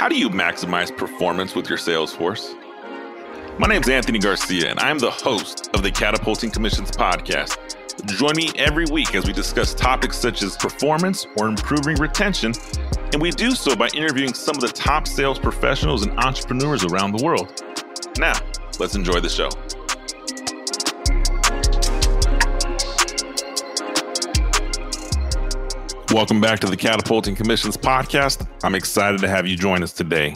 How do you maximize performance with your sales force? My name is Anthony Garcia, and I'm the host of the Catapulting Commissions podcast. Join me every week as we discuss topics such as performance or improving retention, and we do so by interviewing some of the top sales professionals and entrepreneurs around the world. Now, let's enjoy the show. Welcome back to the Catapulting Commissions podcast. I'm excited to have you join us today.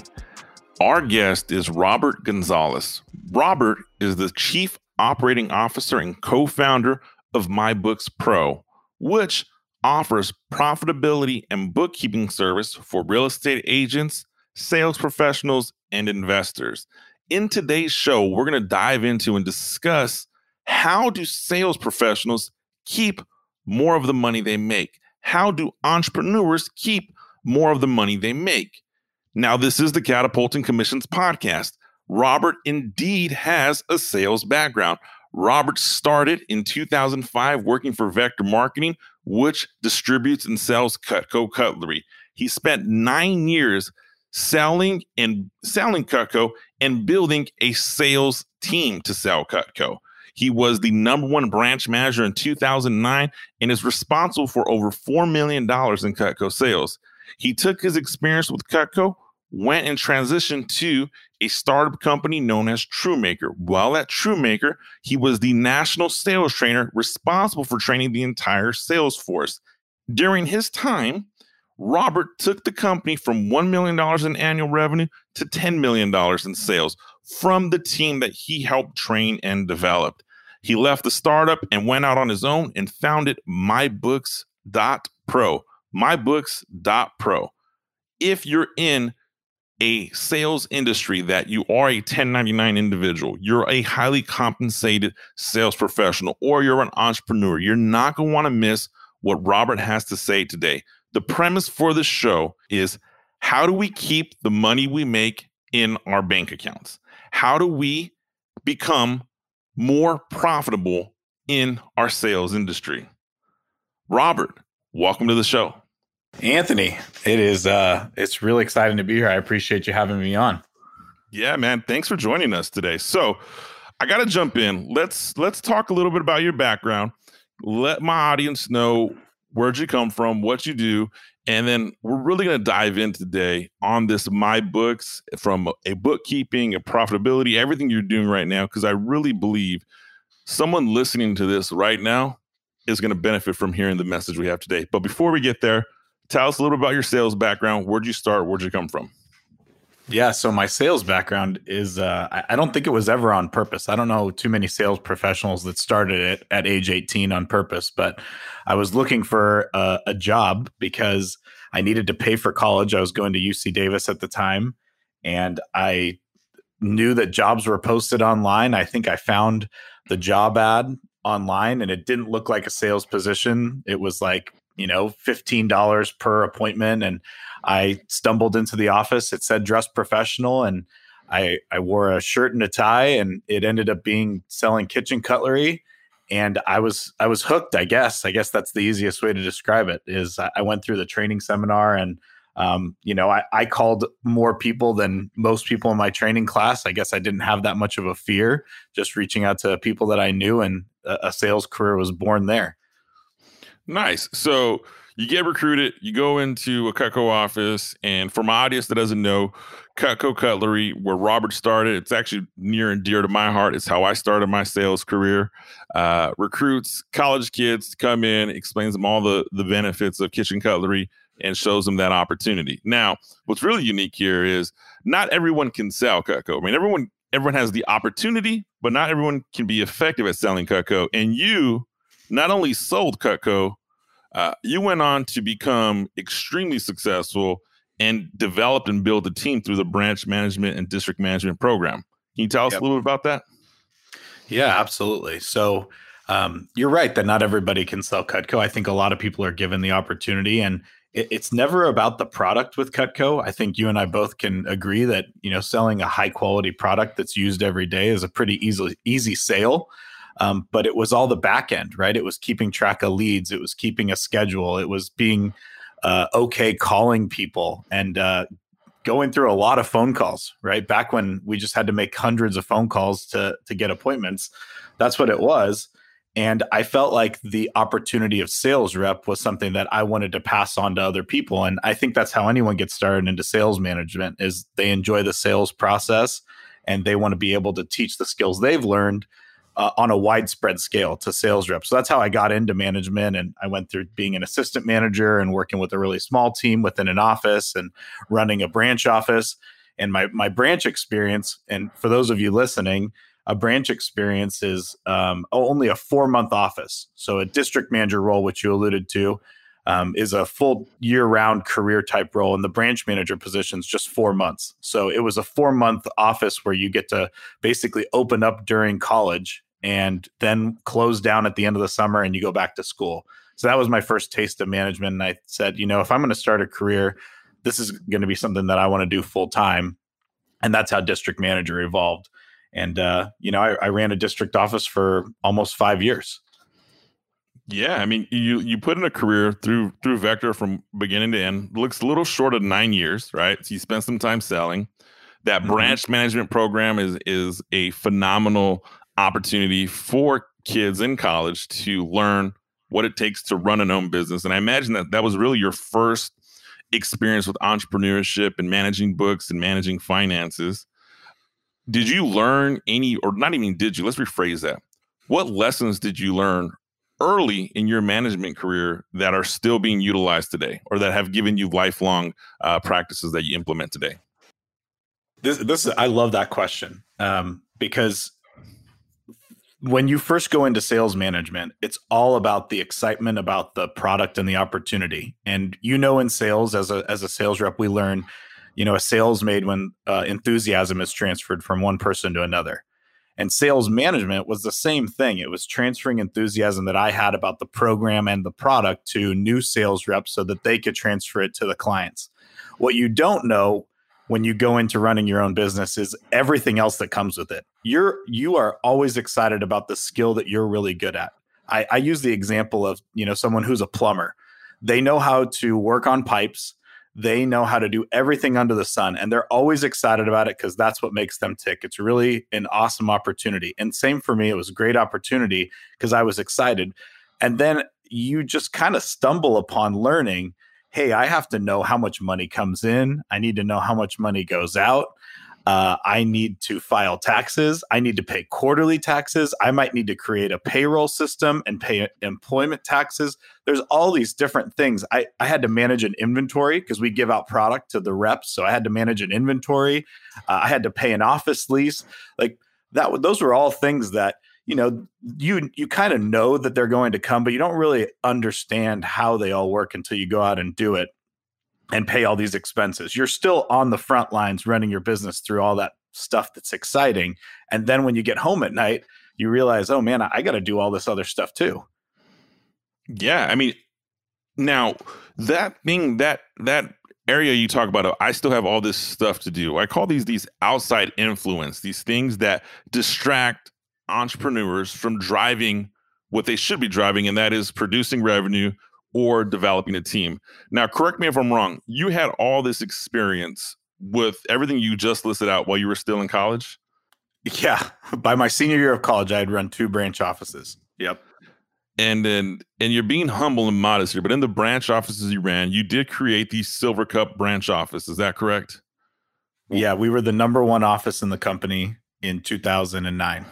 Our guest is Robert Gonzalez. Robert is the Chief Operating Officer and co founder of MyBooks Pro, which offers profitability and bookkeeping service for real estate agents, sales professionals, and investors. In today's show, we're going to dive into and discuss how do sales professionals keep more of the money they make? How do entrepreneurs keep more of the money they make? Now, this is the Catapulting Commissions podcast. Robert indeed has a sales background. Robert started in 2005 working for Vector Marketing, which distributes and sells Cutco cutlery. He spent nine years selling and selling Cutco and building a sales team to sell Cutco. He was the number one branch manager in 2009 and is responsible for over $4 million in Cutco sales. He took his experience with Cutco, went and transitioned to a startup company known as Trumaker. While at Trumaker, he was the national sales trainer responsible for training the entire sales force. During his time, Robert took the company from $1 million in annual revenue to $10 million in sales from the team that he helped train and develop. He left the startup and went out on his own and founded mybooks.pro. Mybooks.pro. If you're in a sales industry that you are a 1099 individual, you're a highly compensated sales professional, or you're an entrepreneur, you're not going to want to miss what Robert has to say today. The premise for the show is how do we keep the money we make in our bank accounts? How do we become more profitable in our sales industry. Robert, welcome to the show. Anthony, it is uh it's really exciting to be here. I appreciate you having me on. Yeah, man, thanks for joining us today. So, I got to jump in. Let's let's talk a little bit about your background. Let my audience know where'd you come from, what you do, and then we're really going to dive in today on this my books from a bookkeeping, a profitability, everything you're doing right now because I really believe someone listening to this right now is going to benefit from hearing the message we have today. But before we get there, tell us a little bit about your sales background. Where'd you start? Where'd you come from? Yeah, so my sales background is uh, I don't think it was ever on purpose. I don't know too many sales professionals that started it at age 18 on purpose, but I was looking for a, a job because I needed to pay for college. I was going to UC Davis at the time, and I knew that jobs were posted online. I think I found the job ad online, and it didn't look like a sales position. It was like you know $15 per appointment and I stumbled into the office. It said dress professional, and I I wore a shirt and a tie, and it ended up being selling kitchen cutlery. And I was I was hooked. I guess I guess that's the easiest way to describe it. Is I went through the training seminar and. Um, you know, I, I called more people than most people in my training class. I guess I didn't have that much of a fear, just reaching out to people that I knew, and a, a sales career was born there. Nice. So you get recruited, you go into a Cutco office, and for my audience that doesn't know, Cutco Cutlery, where Robert started, it's actually near and dear to my heart. It's how I started my sales career. Uh, recruits college kids to come in, explains them all the the benefits of kitchen cutlery, and shows them that opportunity. Now, what's really unique here is not everyone can sell Cutco. I mean, everyone everyone has the opportunity, but not everyone can be effective at selling Cutco. And you not only sold Cutco, uh, you went on to become extremely successful and developed and built a team through the branch management and district management program. Can you tell us yep. a little bit about that? Yeah, absolutely. So um, you're right that not everybody can sell Cutco. I think a lot of people are given the opportunity, and it, it's never about the product with Cutco. I think you and I both can agree that you know selling a high quality product that's used every day is a pretty easy easy sale. Um, but it was all the back end, right? It was keeping track of leads, it was keeping a schedule, it was being uh, okay calling people and uh, going through a lot of phone calls, right? Back when we just had to make hundreds of phone calls to to get appointments. That's what it was. And I felt like the opportunity of sales rep was something that I wanted to pass on to other people. And I think that's how anyone gets started into sales management is they enjoy the sales process and they want to be able to teach the skills they've learned uh, on a widespread scale to sales reps. So that's how I got into management. And I went through being an assistant manager and working with a really small team within an office and running a branch office. And my, my branch experience, and for those of you listening, a branch experience is um, only a four month office. So a district manager role, which you alluded to, um, is a full year round career type role, and the branch manager position is just four months. So it was a four month office where you get to basically open up during college and then close down at the end of the summer and you go back to school. So that was my first taste of management. And I said, you know, if I'm going to start a career, this is going to be something that I want to do full time. And that's how district manager evolved. And, uh, you know, I, I ran a district office for almost five years. Yeah, I mean, you you put in a career through through Vector from beginning to end. Looks a little short of nine years, right? So you spent some time selling. That mm-hmm. branch management program is is a phenomenal opportunity for kids in college to learn what it takes to run an own business. And I imagine that that was really your first experience with entrepreneurship and managing books and managing finances. Did you learn any, or not even did you? Let's rephrase that. What lessons did you learn early in your management career that are still being utilized today or that have given you lifelong uh, practices that you implement today? This, this is, I love that question um, because when you first go into sales management, it's all about the excitement about the product and the opportunity. And you know, in sales, as a as a sales rep, we learn, you know, a sales made when uh, enthusiasm is transferred from one person to another. And sales management was the same thing. It was transferring enthusiasm that I had about the program and the product to new sales reps so that they could transfer it to the clients. What you don't know when you go into running your own business is everything else that comes with it. You're you are always excited about the skill that you're really good at. I, I use the example of you know someone who's a plumber. They know how to work on pipes. They know how to do everything under the sun, and they're always excited about it because that's what makes them tick. It's really an awesome opportunity. And same for me, it was a great opportunity because I was excited. And then you just kind of stumble upon learning hey, I have to know how much money comes in. I need to know how much money goes out. Uh, I need to file taxes. I need to pay quarterly taxes. I might need to create a payroll system and pay employment taxes. There's all these different things. I, I had to manage an inventory because we give out product to the reps. So I had to manage an inventory. Uh, I had to pay an office lease. Like that, those were all things that you know you you kind of know that they're going to come but you don't really understand how they all work until you go out and do it and pay all these expenses. You're still on the front lines running your business through all that stuff that's exciting. And then when you get home at night you realize oh man i got to do all this other stuff too. Yeah i mean now that thing that that area you talk about i still have all this stuff to do. I call these these outside influence these things that distract entrepreneurs from driving what they should be driving, and that is producing revenue or developing a team. Now, correct me if I'm wrong. You had all this experience with everything you just listed out while you were still in college. Yeah, by my senior year of college, I had run two branch offices. Yep. And then, and you're being humble and modest here, but in the branch offices you ran, you did create the Silver Cup branch office. Is that correct? Yeah, we were the number one office in the company in 2009.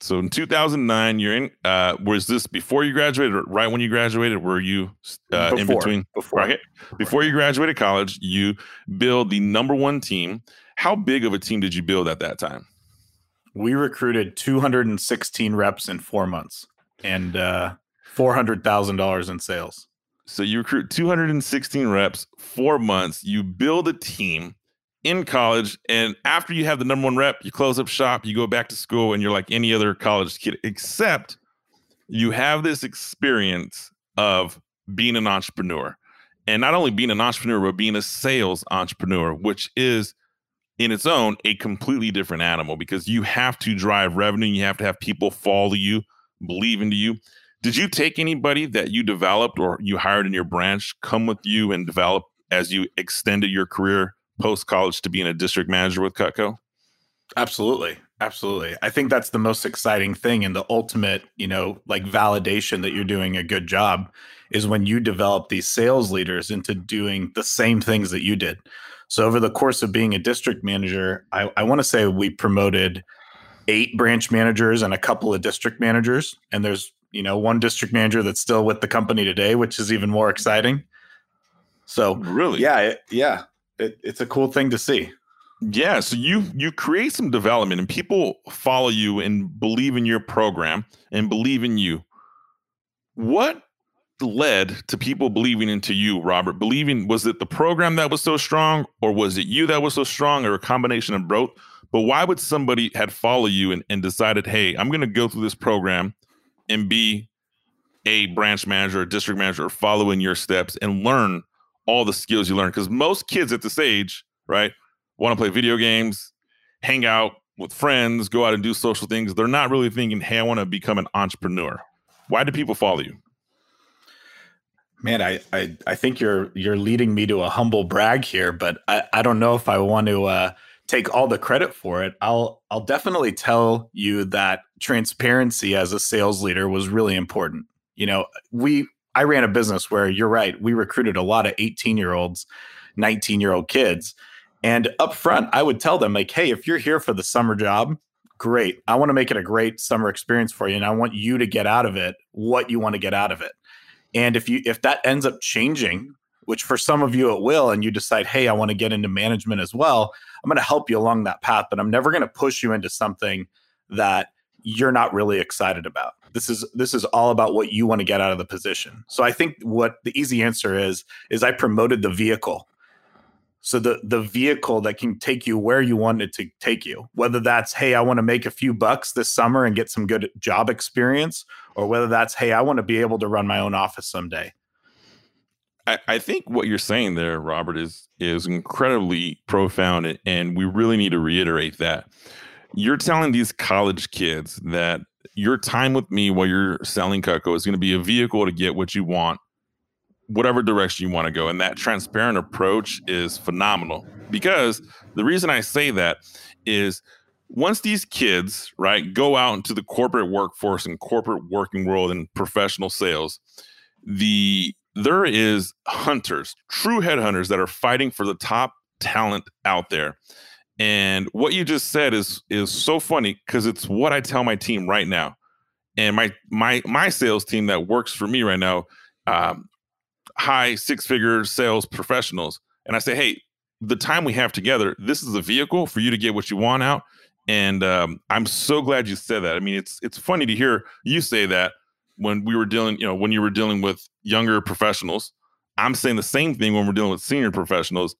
So in 2009, you're in. Uh, was this before you graduated, or right when you graduated? Were you uh, before, in between? Before, right, before you graduated college, you build the number one team. How big of a team did you build at that time? We recruited 216 reps in four months and uh, four hundred thousand dollars in sales. So you recruit 216 reps, four months. You build a team in college and after you have the number one rep you close up shop you go back to school and you're like any other college kid except you have this experience of being an entrepreneur. And not only being an entrepreneur but being a sales entrepreneur which is in its own a completely different animal because you have to drive revenue you have to have people follow you believe into you. Did you take anybody that you developed or you hired in your branch come with you and develop as you extended your career post college to being a district manager with Cutco? Absolutely. Absolutely. I think that's the most exciting thing and the ultimate, you know, like validation that you're doing a good job is when you develop these sales leaders into doing the same things that you did. So over the course of being a district manager, I, I want to say we promoted eight branch managers and a couple of district managers. And there's, you know, one district manager that's still with the company today, which is even more exciting. So really, yeah, yeah, it, it's a cool thing to see. Yeah, so you you create some development and people follow you and believe in your program and believe in you. What led to people believing into you, Robert? Believing was it the program that was so strong or was it you that was so strong or a combination of both? But why would somebody had follow you and, and decided, hey, I'm gonna go through this program and be a branch manager, district manager, following your steps and learn all the skills you learn? Because most kids at this age, right? want to play video games, hang out with friends, go out and do social things. They're not really thinking, hey, I want to become an entrepreneur. Why do people follow you? Man, I, I, I think you're you're leading me to a humble brag here, but I, I don't know if I want to uh, take all the credit for it. I'll I'll definitely tell you that transparency as a sales leader was really important. You know, we I ran a business where you're right, we recruited a lot of 18 year olds, 19 year old kids and up front, I would tell them, like, hey, if you're here for the summer job, great. I want to make it a great summer experience for you. And I want you to get out of it what you want to get out of it. And if you if that ends up changing, which for some of you it will, and you decide, hey, I want to get into management as well, I'm going to help you along that path, but I'm never going to push you into something that you're not really excited about. This is this is all about what you want to get out of the position. So I think what the easy answer is is I promoted the vehicle so the the vehicle that can take you where you want it to take you whether that's hey i want to make a few bucks this summer and get some good job experience or whether that's hey i want to be able to run my own office someday I, I think what you're saying there robert is is incredibly profound and we really need to reiterate that you're telling these college kids that your time with me while you're selling Cutco is going to be a vehicle to get what you want whatever direction you want to go. And that transparent approach is phenomenal because the reason I say that is once these kids, right, go out into the corporate workforce and corporate working world and professional sales, the there is hunters, true headhunters that are fighting for the top talent out there. And what you just said is is so funny because it's what I tell my team right now. And my my my sales team that works for me right now, um, high six figure sales professionals. And I say, hey, the time we have together, this is a vehicle for you to get what you want out. And um, I'm so glad you said that. I mean, it's it's funny to hear you say that when we were dealing, you know, when you were dealing with younger professionals. I'm saying the same thing when we're dealing with senior professionals.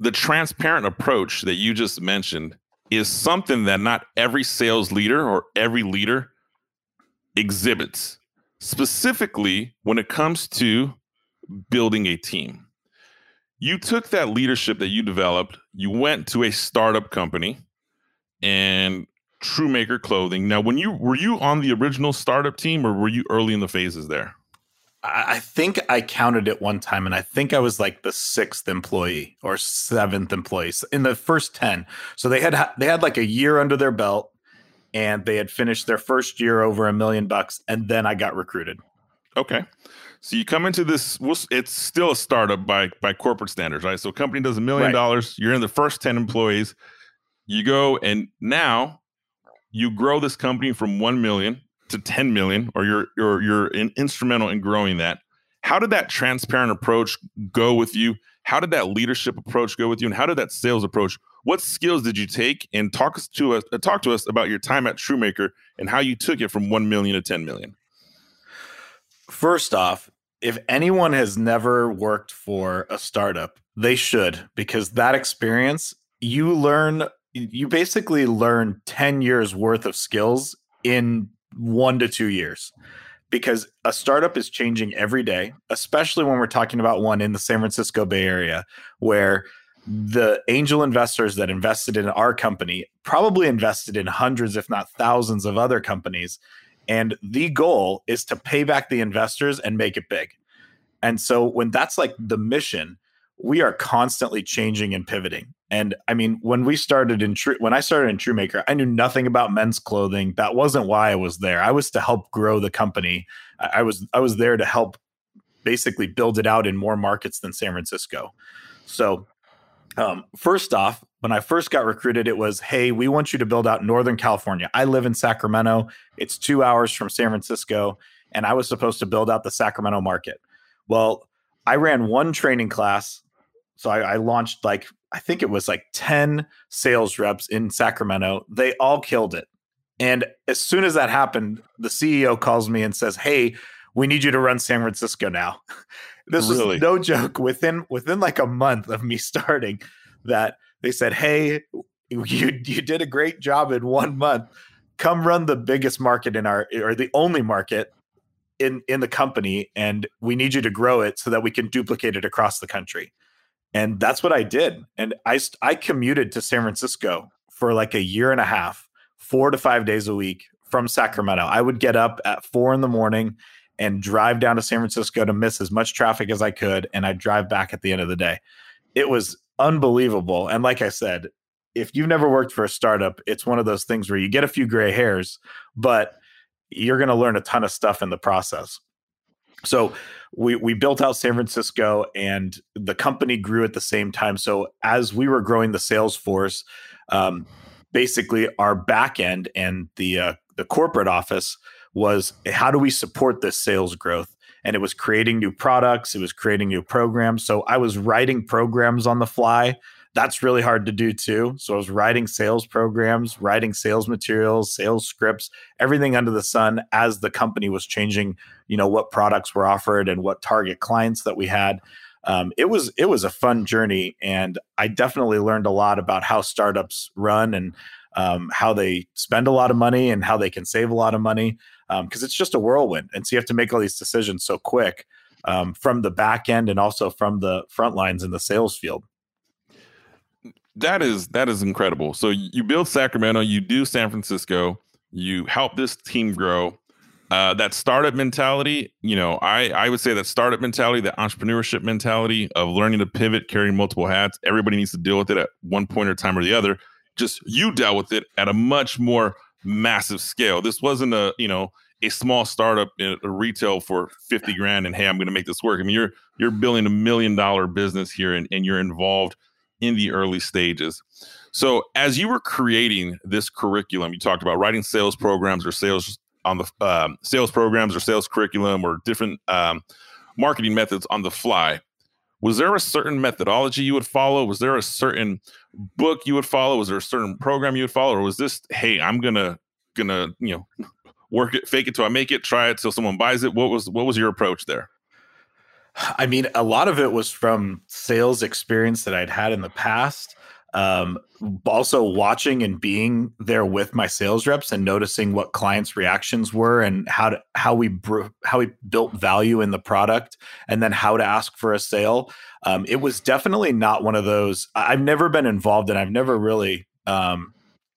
The transparent approach that you just mentioned is something that not every sales leader or every leader exhibits, specifically when it comes to building a team. You took that leadership that you developed, you went to a startup company and Trumaker Clothing. Now, when you were you on the original startup team or were you early in the phases there? I think I counted it one time, and I think I was like the sixth employee or seventh employee in the first ten. So they had they had like a year under their belt, and they had finished their first year over a million bucks, and then I got recruited. Okay, so you come into this. It's still a startup by by corporate standards, right? So a company does a million dollars. You're in the first ten mm-hmm. employees. You go and now you grow this company from one million to ten million, or you're you're you're in, instrumental in growing that. How did that transparent approach go with you? How did that leadership approach go with you, and how did that sales approach? What skills did you take? And talk us to us. Uh, talk to us about your time at Trumaker and how you took it from one million to ten million. First off, if anyone has never worked for a startup, they should because that experience, you learn, you basically learn 10 years worth of skills in one to two years because a startup is changing every day, especially when we're talking about one in the San Francisco Bay Area where the angel investors that invested in our company probably invested in hundreds, if not thousands, of other companies and the goal is to pay back the investors and make it big. And so when that's like the mission, we are constantly changing and pivoting. And I mean, when we started in True, when I started in Trumaker, I knew nothing about men's clothing. That wasn't why I was there. I was to help grow the company. I was I was there to help basically build it out in more markets than San Francisco. So, um, first off, when I first got recruited, it was, hey, we want you to build out Northern California. I live in Sacramento. It's two hours from San Francisco, and I was supposed to build out the Sacramento market. Well, I ran one training class. So I, I launched like, I think it was like 10 sales reps in Sacramento. They all killed it. And as soon as that happened, the CEO calls me and says, Hey, we need you to run San Francisco now. this really? was no joke. Within within like a month of me starting, that they said, "Hey, you you did a great job in one month. Come run the biggest market in our or the only market in in the company, and we need you to grow it so that we can duplicate it across the country." And that's what I did. And I I commuted to San Francisco for like a year and a half, four to five days a week from Sacramento. I would get up at four in the morning and drive down to San Francisco to miss as much traffic as I could, and I'd drive back at the end of the day. It was unbelievable. And like I said, if you've never worked for a startup, it's one of those things where you get a few gray hairs, but you're going to learn a ton of stuff in the process. So we we built out San Francisco and the company grew at the same time. So as we were growing the sales force, um, basically our back end and the uh, the corporate office was how do we support this sales growth? and it was creating new products, it was creating new programs. So I was writing programs on the fly. That's really hard to do too. So I was writing sales programs, writing sales materials, sales scripts, everything under the sun as the company was changing, you know, what products were offered and what target clients that we had. Um, it was it was a fun journey, and I definitely learned a lot about how startups run and um, how they spend a lot of money and how they can save a lot of money because um, it's just a whirlwind. And so you have to make all these decisions so quick um, from the back end and also from the front lines in the sales field. That is that is incredible. So you build Sacramento, you do San Francisco, you help this team grow. Uh, that startup mentality, you know, I I would say that startup mentality, that entrepreneurship mentality of learning to pivot, carrying multiple hats. Everybody needs to deal with it at one point or time or the other. Just you dealt with it at a much more massive scale. This wasn't a, you know, a small startup in a retail for 50 grand and hey, I'm going to make this work. I mean, you're you're building a million dollar business here and, and you're involved in the early stages. So as you were creating this curriculum, you talked about writing sales programs or sales on the um, sales programs or sales curriculum or different um, marketing methods on the fly. Was there a certain methodology you would follow? Was there a certain book you would follow? Was there a certain program you would follow, or was this, hey, I'm gonna gonna you know work it, fake it till I make it, try it till someone buys it? What was what was your approach there? I mean, a lot of it was from sales experience that I'd had in the past. Um, also watching and being there with my sales reps and noticing what clients' reactions were and how to how we br- how we built value in the product and then how to ask for a sale. Um, it was definitely not one of those. I've never been involved and I've never really um,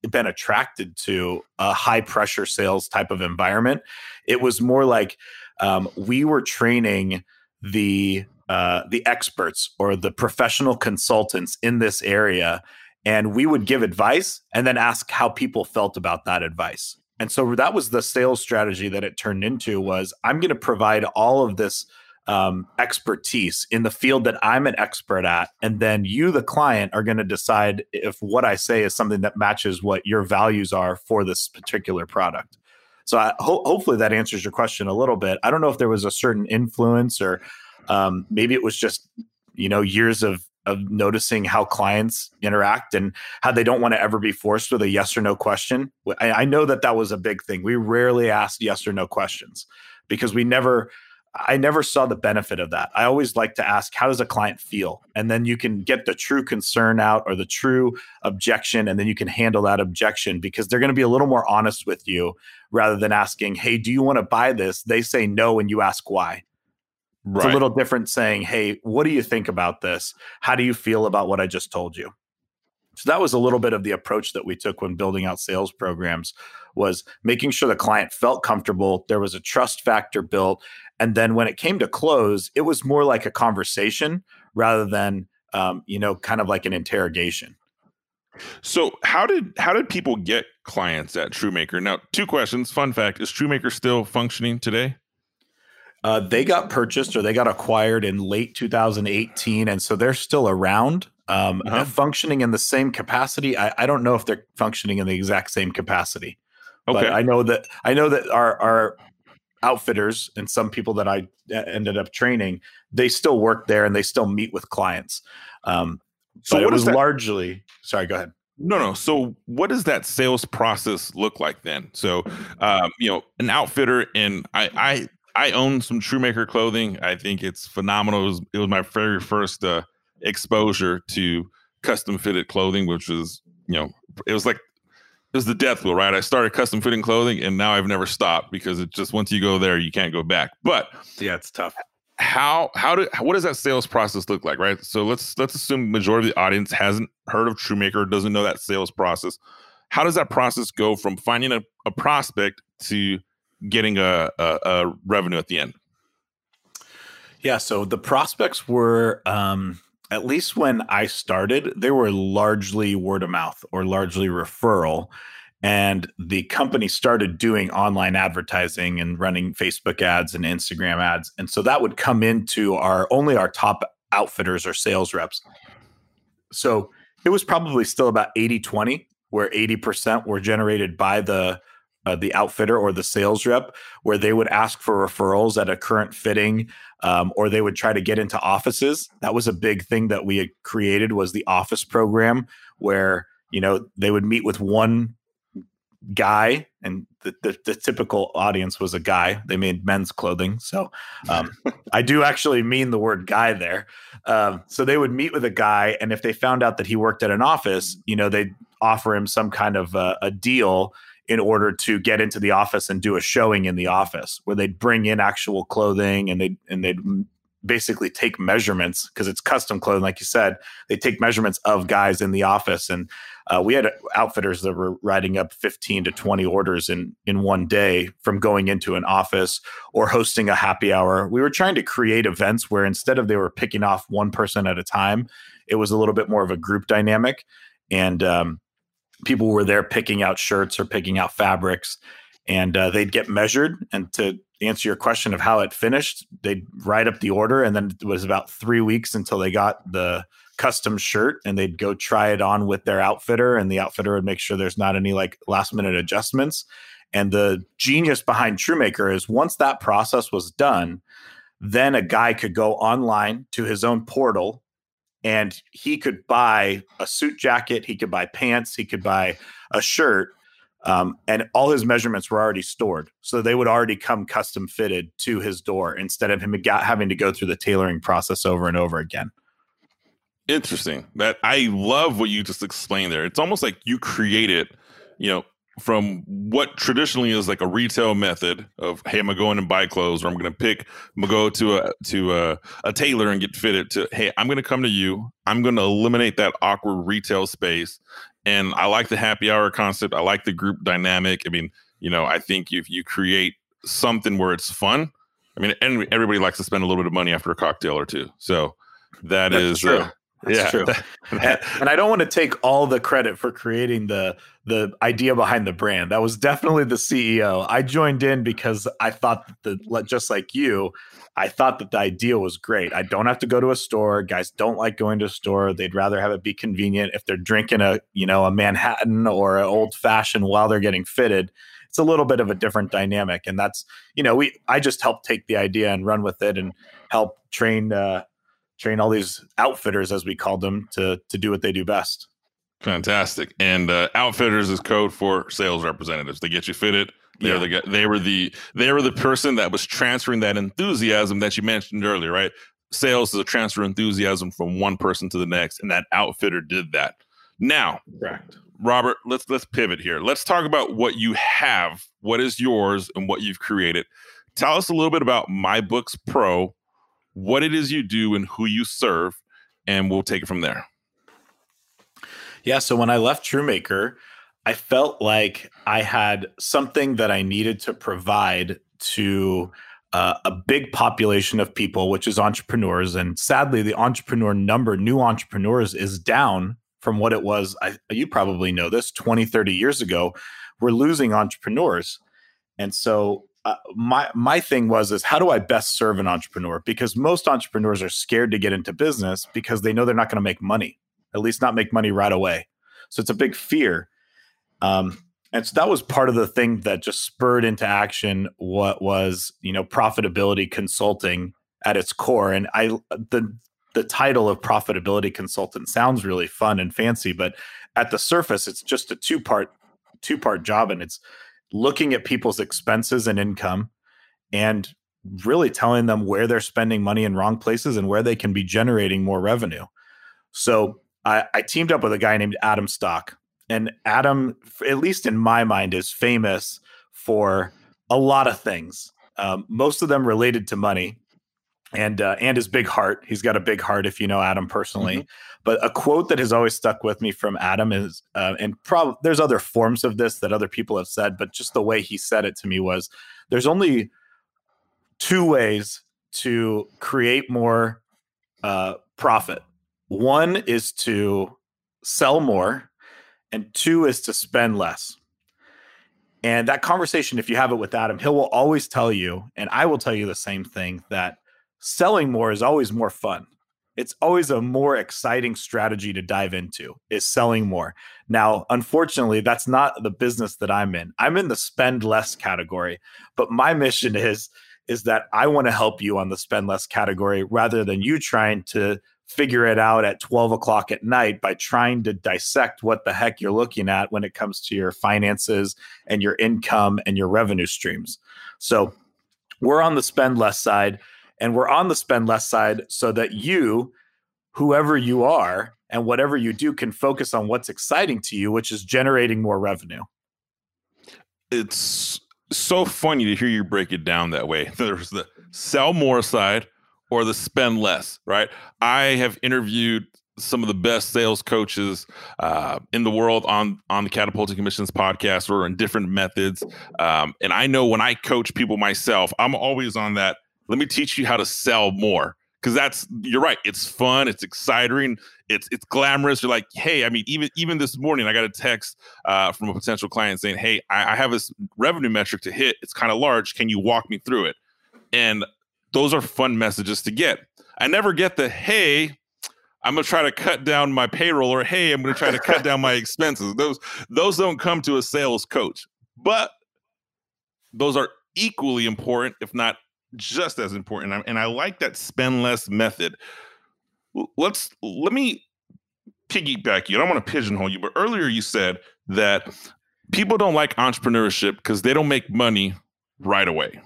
been attracted to a high pressure sales type of environment. It was more like um, we were training the uh, the experts or the professional consultants in this area, and we would give advice and then ask how people felt about that advice. And so that was the sales strategy that it turned into was I'm going to provide all of this um, expertise in the field that I'm an expert at. And then you, the client, are going to decide if what I say is something that matches what your values are for this particular product. So I, ho- hopefully that answers your question a little bit. I don't know if there was a certain influence or um, maybe it was just, you know, years of of noticing how clients interact and how they don't want to ever be forced with a yes or no question. I, I know that that was a big thing. We rarely asked yes or no questions because we never I never saw the benefit of that. I always like to ask, how does a client feel? And then you can get the true concern out or the true objection, and then you can handle that objection because they're going to be a little more honest with you rather than asking, hey, do you want to buy this? They say no, and you ask why. Right. It's a little different saying, hey, what do you think about this? How do you feel about what I just told you? So that was a little bit of the approach that we took when building out sales programs was making sure the client felt comfortable, there was a trust factor built, and then when it came to close, it was more like a conversation rather than um, you know, kind of like an interrogation. So how did how did people get clients at Trumaker? Now, two questions. Fun fact: Is Trumaker still functioning today? Uh, they got purchased or they got acquired in late 2018, and so they're still around, um, uh-huh. functioning in the same capacity. I, I, don't know if they're functioning in the exact same capacity, okay. but I know that I know that our our outfitters and some people that I ended up training, they still work there and they still meet with clients. Um, so what it was that- largely. Sorry, go ahead. No, no. So, what does that sales process look like then? So, um, you know, an outfitter, and I, I, I own some Trumaker clothing. I think it's phenomenal. It was, it was my very first uh, exposure to custom fitted clothing, which was, you know, it was like it was the death wheel, right? I started custom fitting clothing, and now I've never stopped because it just once you go there, you can't go back. But yeah, it's tough how how do what does that sales process look like right so let's let's assume majority of the audience hasn't heard of Trumaker doesn't know that sales process how does that process go from finding a, a prospect to getting a, a, a, revenue at the end yeah so the prospects were um at least when i started they were largely word of mouth or largely referral and the company started doing online advertising and running Facebook ads and Instagram ads. And so that would come into our only our top outfitters or sales reps. So it was probably still about 80 20, where 80% were generated by the uh, the outfitter or the sales rep, where they would ask for referrals at a current fitting, um, or they would try to get into offices. That was a big thing that we had created was the office program, where you know they would meet with one guy and the, the, the, typical audience was a guy. They made men's clothing. So um, i do actually mean the word guy there. Um, so they would meet with a guy and if they found out that he worked at an office you know they'd offer him some kind of a, a deal in order to get into the office and do a showing in the office where they'd bring in actual clothing and they and they'd basically take measurements because it's custom clothing like you said they take measurements of guys in the office and uh, we had outfitters that were writing up 15 to 20 orders in in one day from going into an office or hosting a happy hour. We were trying to create events where instead of they were picking off one person at a time, it was a little bit more of a group dynamic, and um, people were there picking out shirts or picking out fabrics, and uh, they'd get measured. And to answer your question of how it finished, they'd write up the order, and then it was about three weeks until they got the custom shirt and they'd go try it on with their outfitter and the outfitter would make sure there's not any like last minute adjustments and the genius behind Trumaker is once that process was done then a guy could go online to his own portal and he could buy a suit jacket he could buy pants he could buy a shirt um, and all his measurements were already stored so they would already come custom fitted to his door instead of him having to go through the tailoring process over and over again Interesting. That I love what you just explained there. It's almost like you created, you know, from what traditionally is like a retail method of hey, I'm gonna and buy clothes, or I'm gonna pick, I'm gonna go to a to a, a tailor and get fitted. To hey, I'm gonna come to you. I'm gonna eliminate that awkward retail space, and I like the happy hour concept. I like the group dynamic. I mean, you know, I think if you create something where it's fun, I mean, and everybody likes to spend a little bit of money after a cocktail or two. So that That's is uh, that's yeah. true. and, I don't want to take all the credit for creating the the idea behind the brand. That was definitely the CEO. I joined in because I thought that just like you, I thought that the idea was great. I don't have to go to a store. Guys don't like going to a store. They'd rather have it be convenient. If they're drinking a, you know, a Manhattan or an old fashioned while they're getting fitted, it's a little bit of a different dynamic. And that's, you know, we I just helped take the idea and run with it and help train uh, train all these outfitters, as we called them, to to do what they do best. Fantastic. And uh, outfitters is code for sales representatives. They get you fitted. They're yeah. the they were the they were the person that was transferring that enthusiasm that you mentioned earlier, right? Sales is a transfer enthusiasm from one person to the next, and that outfitter did that. Now, correct. Robert, let's let's pivot here. Let's talk about what you have, what is yours, and what you've created. Tell us a little bit about My Books Pro what it is you do and who you serve, and we'll take it from there. Yeah. So when I left Trumaker, I felt like I had something that I needed to provide to uh, a big population of people, which is entrepreneurs. And sadly, the entrepreneur number, new entrepreneurs, is down from what it was. I, you probably know this 20, 30 years ago. We're losing entrepreneurs. And so uh, my my thing was is how do I best serve an entrepreneur? Because most entrepreneurs are scared to get into business because they know they're not going to make money, at least not make money right away. So it's a big fear. Um, and so that was part of the thing that just spurred into action what was you know profitability consulting at its core. And I the the title of profitability consultant sounds really fun and fancy, but at the surface, it's just a two part two part job, and it's looking at people's expenses and income and really telling them where they're spending money in wrong places and where they can be generating more revenue. So I, I teamed up with a guy named Adam Stock. And Adam, at least in my mind, is famous for a lot of things, um, most of them related to money and uh, and his big heart. He's got a big heart if you know Adam personally. Mm-hmm. But a quote that has always stuck with me from Adam is, uh, and probably there's other forms of this that other people have said, but just the way he said it to me was, "There's only two ways to create more uh, profit. One is to sell more, and two is to spend less." And that conversation, if you have it with Adam, he will always tell you, and I will tell you the same thing that selling more is always more fun. It's always a more exciting strategy to dive into is selling more. Now, unfortunately, that's not the business that I'm in. I'm in the spend less category, but my mission is is that I want to help you on the spend less category rather than you trying to figure it out at 12 o'clock at night by trying to dissect what the heck you're looking at when it comes to your finances and your income and your revenue streams. So we're on the spend less side and we're on the spend less side so that you, whoever you are, and whatever you do can focus on what's exciting to you, which is generating more revenue. It's so funny to hear you break it down that way. There's the sell more side or the spend less, right? I have interviewed some of the best sales coaches uh, in the world on on the Catapulting Commissions podcast or in different methods. Um, and I know when I coach people myself, I'm always on that let me teach you how to sell more because that's you're right it's fun it's exciting it's it's glamorous you're like hey i mean even even this morning i got a text uh, from a potential client saying hey I, I have this revenue metric to hit it's kind of large can you walk me through it and those are fun messages to get i never get the hey i'm going to try to cut down my payroll or hey i'm going to try to cut down my expenses those those don't come to a sales coach but those are equally important if not just as important. And I like that spend less method. Let's let me piggyback you. I don't want to pigeonhole you, but earlier you said that people don't like entrepreneurship because they don't make money right away.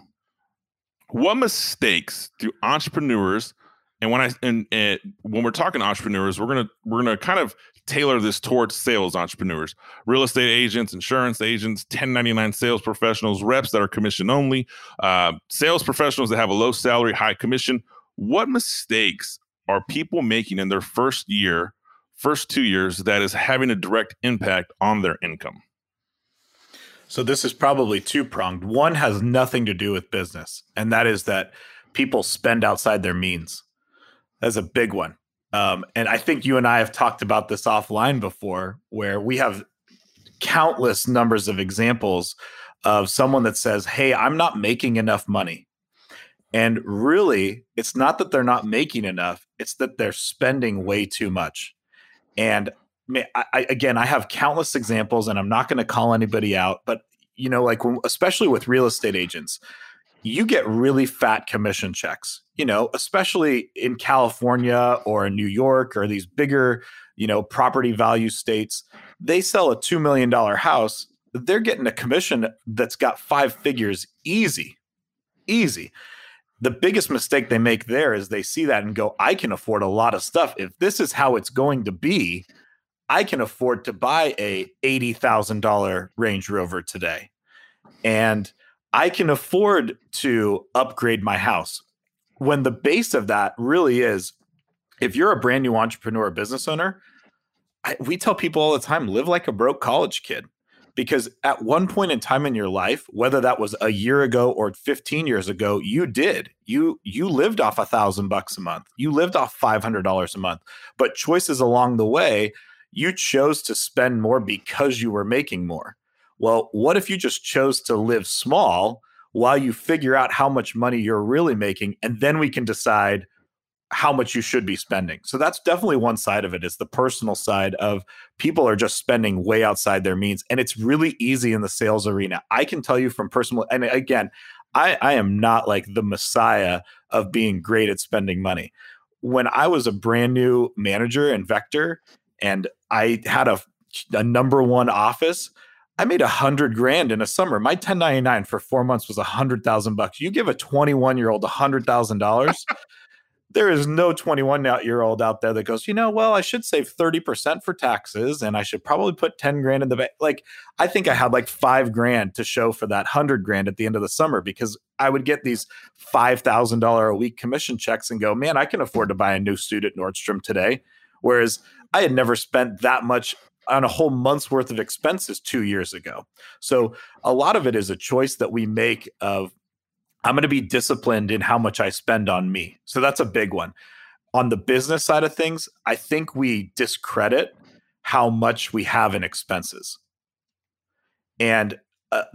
What mistakes do entrepreneurs and when I and, and when we're talking entrepreneurs, we're gonna we're gonna kind of tailor this towards sales entrepreneurs, real estate agents, insurance agents, 1099 sales professionals, reps that are commission only, uh, sales professionals that have a low salary, high commission. What mistakes are people making in their first year, first two years that is having a direct impact on their income? So this is probably two pronged. One has nothing to do with business, and that is that people spend outside their means. That's a big one. Um, and I think you and I have talked about this offline before, where we have countless numbers of examples of someone that says, Hey, I'm not making enough money. And really, it's not that they're not making enough, it's that they're spending way too much. And I, I, again, I have countless examples, and I'm not going to call anybody out, but you know, like especially with real estate agents, you get really fat commission checks, you know, especially in California or in New York or these bigger, you know, property value states. They sell a $2 million house, they're getting a commission that's got five figures easy, easy. The biggest mistake they make there is they see that and go, I can afford a lot of stuff. If this is how it's going to be, I can afford to buy a $80,000 Range Rover today. And I can afford to upgrade my house. When the base of that really is if you're a brand new entrepreneur, business owner, I, we tell people all the time live like a broke college kid because at one point in time in your life whether that was a year ago or 15 years ago you did you you lived off a thousand bucks a month you lived off $500 a month but choices along the way you chose to spend more because you were making more well what if you just chose to live small while you figure out how much money you're really making and then we can decide how much you should be spending. So that's definitely one side of it is the personal side of people are just spending way outside their means and it's really easy in the sales arena. I can tell you from personal and again, I I am not like the messiah of being great at spending money. When I was a brand new manager in Vector and I had a a number one office, I made a hundred grand in a summer. My 1099 for four months was a hundred thousand bucks. You give a 21 year old a hundred thousand dollars, there is no 21 year old out there that goes, you know, well, I should save 30% for taxes and I should probably put 10 grand in the bank. Like, I think I had like five grand to show for that 100 grand at the end of the summer because I would get these $5,000 a week commission checks and go, man, I can afford to buy a new suit at Nordstrom today. Whereas I had never spent that much on a whole month's worth of expenses two years ago. So a lot of it is a choice that we make of I'm going to be disciplined in how much I spend on me. So that's a big one. On the business side of things, I think we discredit how much we have in expenses. And a,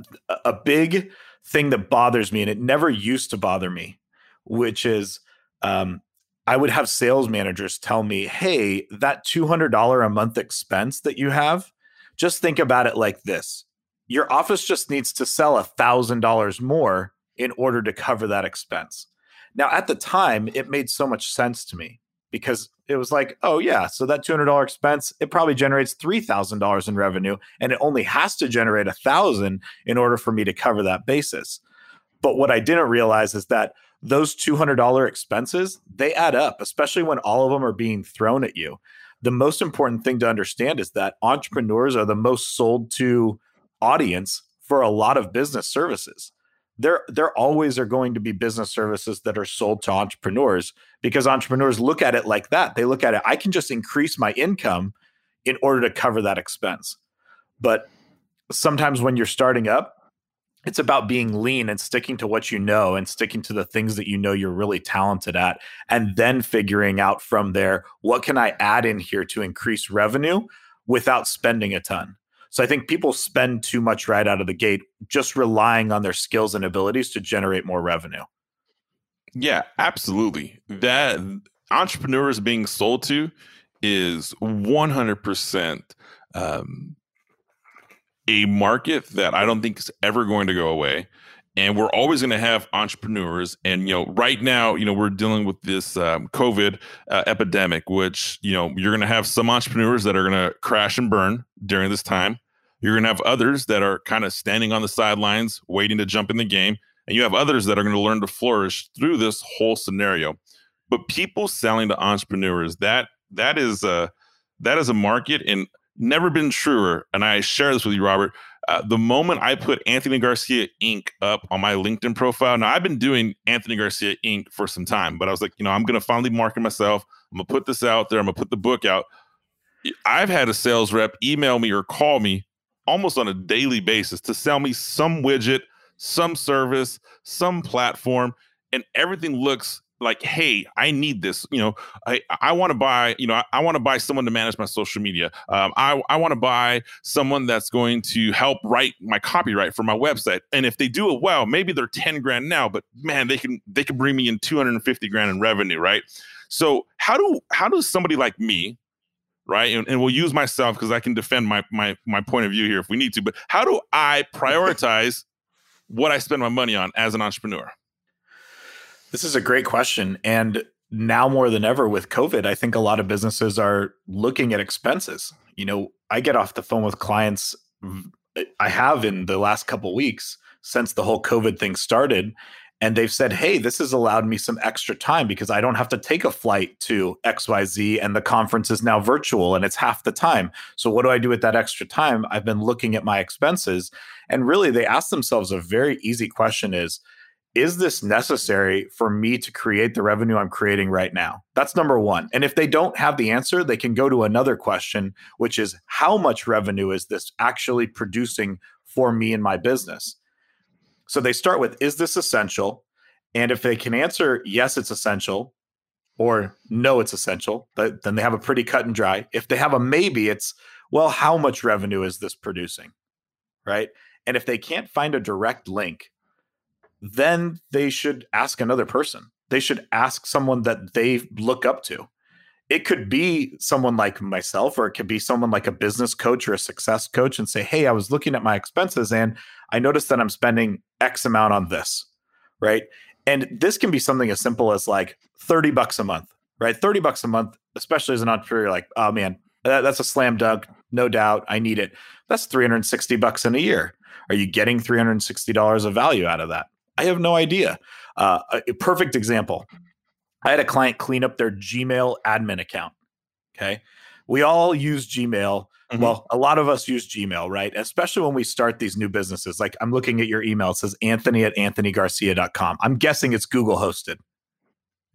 a big thing that bothers me, and it never used to bother me, which is um, I would have sales managers tell me, hey, that $200 a month expense that you have, just think about it like this your office just needs to sell $1,000 more in order to cover that expense. Now, at the time, it made so much sense to me because it was like, oh, yeah, so that $200 expense, it probably generates $3,000 in revenue and it only has to generate a 1000 in order for me to cover that basis. But what I didn't realize is that those $200 expenses, they add up, especially when all of them are being thrown at you. The most important thing to understand is that entrepreneurs are the most sold to audience for a lot of business services there there always are going to be business services that are sold to entrepreneurs because entrepreneurs look at it like that. They look at it, I can just increase my income in order to cover that expense. But sometimes when you're starting up, it's about being lean and sticking to what you know and sticking to the things that you know you're really talented at and then figuring out from there what can I add in here to increase revenue without spending a ton. So I think people spend too much right out of the gate just relying on their skills and abilities to generate more revenue. Yeah, absolutely. That entrepreneurs being sold to is 100% um, a market that I don't think is ever going to go away. And we're always going to have entrepreneurs. And, you know, right now, you know, we're dealing with this um, COVID uh, epidemic, which, you know, you're going to have some entrepreneurs that are going to crash and burn during this time. You're going to have others that are kind of standing on the sidelines, waiting to jump in the game. And you have others that are going to learn to flourish through this whole scenario. But people selling to entrepreneurs, that that is a that is a market and never been truer. And I share this with you, Robert. Uh, the moment I put Anthony Garcia Inc. up on my LinkedIn profile, now I've been doing Anthony Garcia Inc. for some time, but I was like, you know, I'm going to finally market myself. I'm going to put this out there. I'm going to put the book out. I've had a sales rep email me or call me almost on a daily basis to sell me some widget, some service, some platform, and everything looks like, hey, I need this. You know, I, I want to buy, you know, I, I want to buy someone to manage my social media. Um, I, I want to buy someone that's going to help write my copyright for my website. And if they do it well, maybe they're 10 grand now, but man, they can they can bring me in 250 grand in revenue, right? So how do how does somebody like me right? And, and we'll use myself because I can defend my my my point of view here if we need to. But how do I prioritize what I spend my money on as an entrepreneur? This is a great question, and now more than ever with COVID, I think a lot of businesses are looking at expenses. You know, I get off the phone with clients. I have in the last couple weeks since the whole COVID thing started, and they've said, hey, this has allowed me some extra time because I don't have to take a flight to XYZ and the conference is now virtual and it's half the time. So, what do I do with that extra time? I've been looking at my expenses. And really, they ask themselves a very easy question is, is this necessary for me to create the revenue I'm creating right now? That's number one. And if they don't have the answer, they can go to another question, which is how much revenue is this actually producing for me and my business? So they start with, is this essential? And if they can answer, yes, it's essential, or no, it's essential, then they have a pretty cut and dry. If they have a maybe, it's, well, how much revenue is this producing? Right. And if they can't find a direct link, then they should ask another person. They should ask someone that they look up to. It could be someone like myself, or it could be someone like a business coach or a success coach and say, Hey, I was looking at my expenses and I noticed that I'm spending X amount on this. Right. And this can be something as simple as like 30 bucks a month, right? 30 bucks a month, especially as an entrepreneur, like, oh man, that, that's a slam dunk. No doubt. I need it. That's 360 bucks in a year. Are you getting $360 of value out of that? I have no idea. Uh, a perfect example. I had a client clean up their Gmail admin account. Okay. We all use Gmail. Mm-hmm. Well, a lot of us use Gmail, right? Especially when we start these new businesses. Like I'm looking at your email. It says Anthony at anthonygarcia.com. I'm guessing it's Google hosted.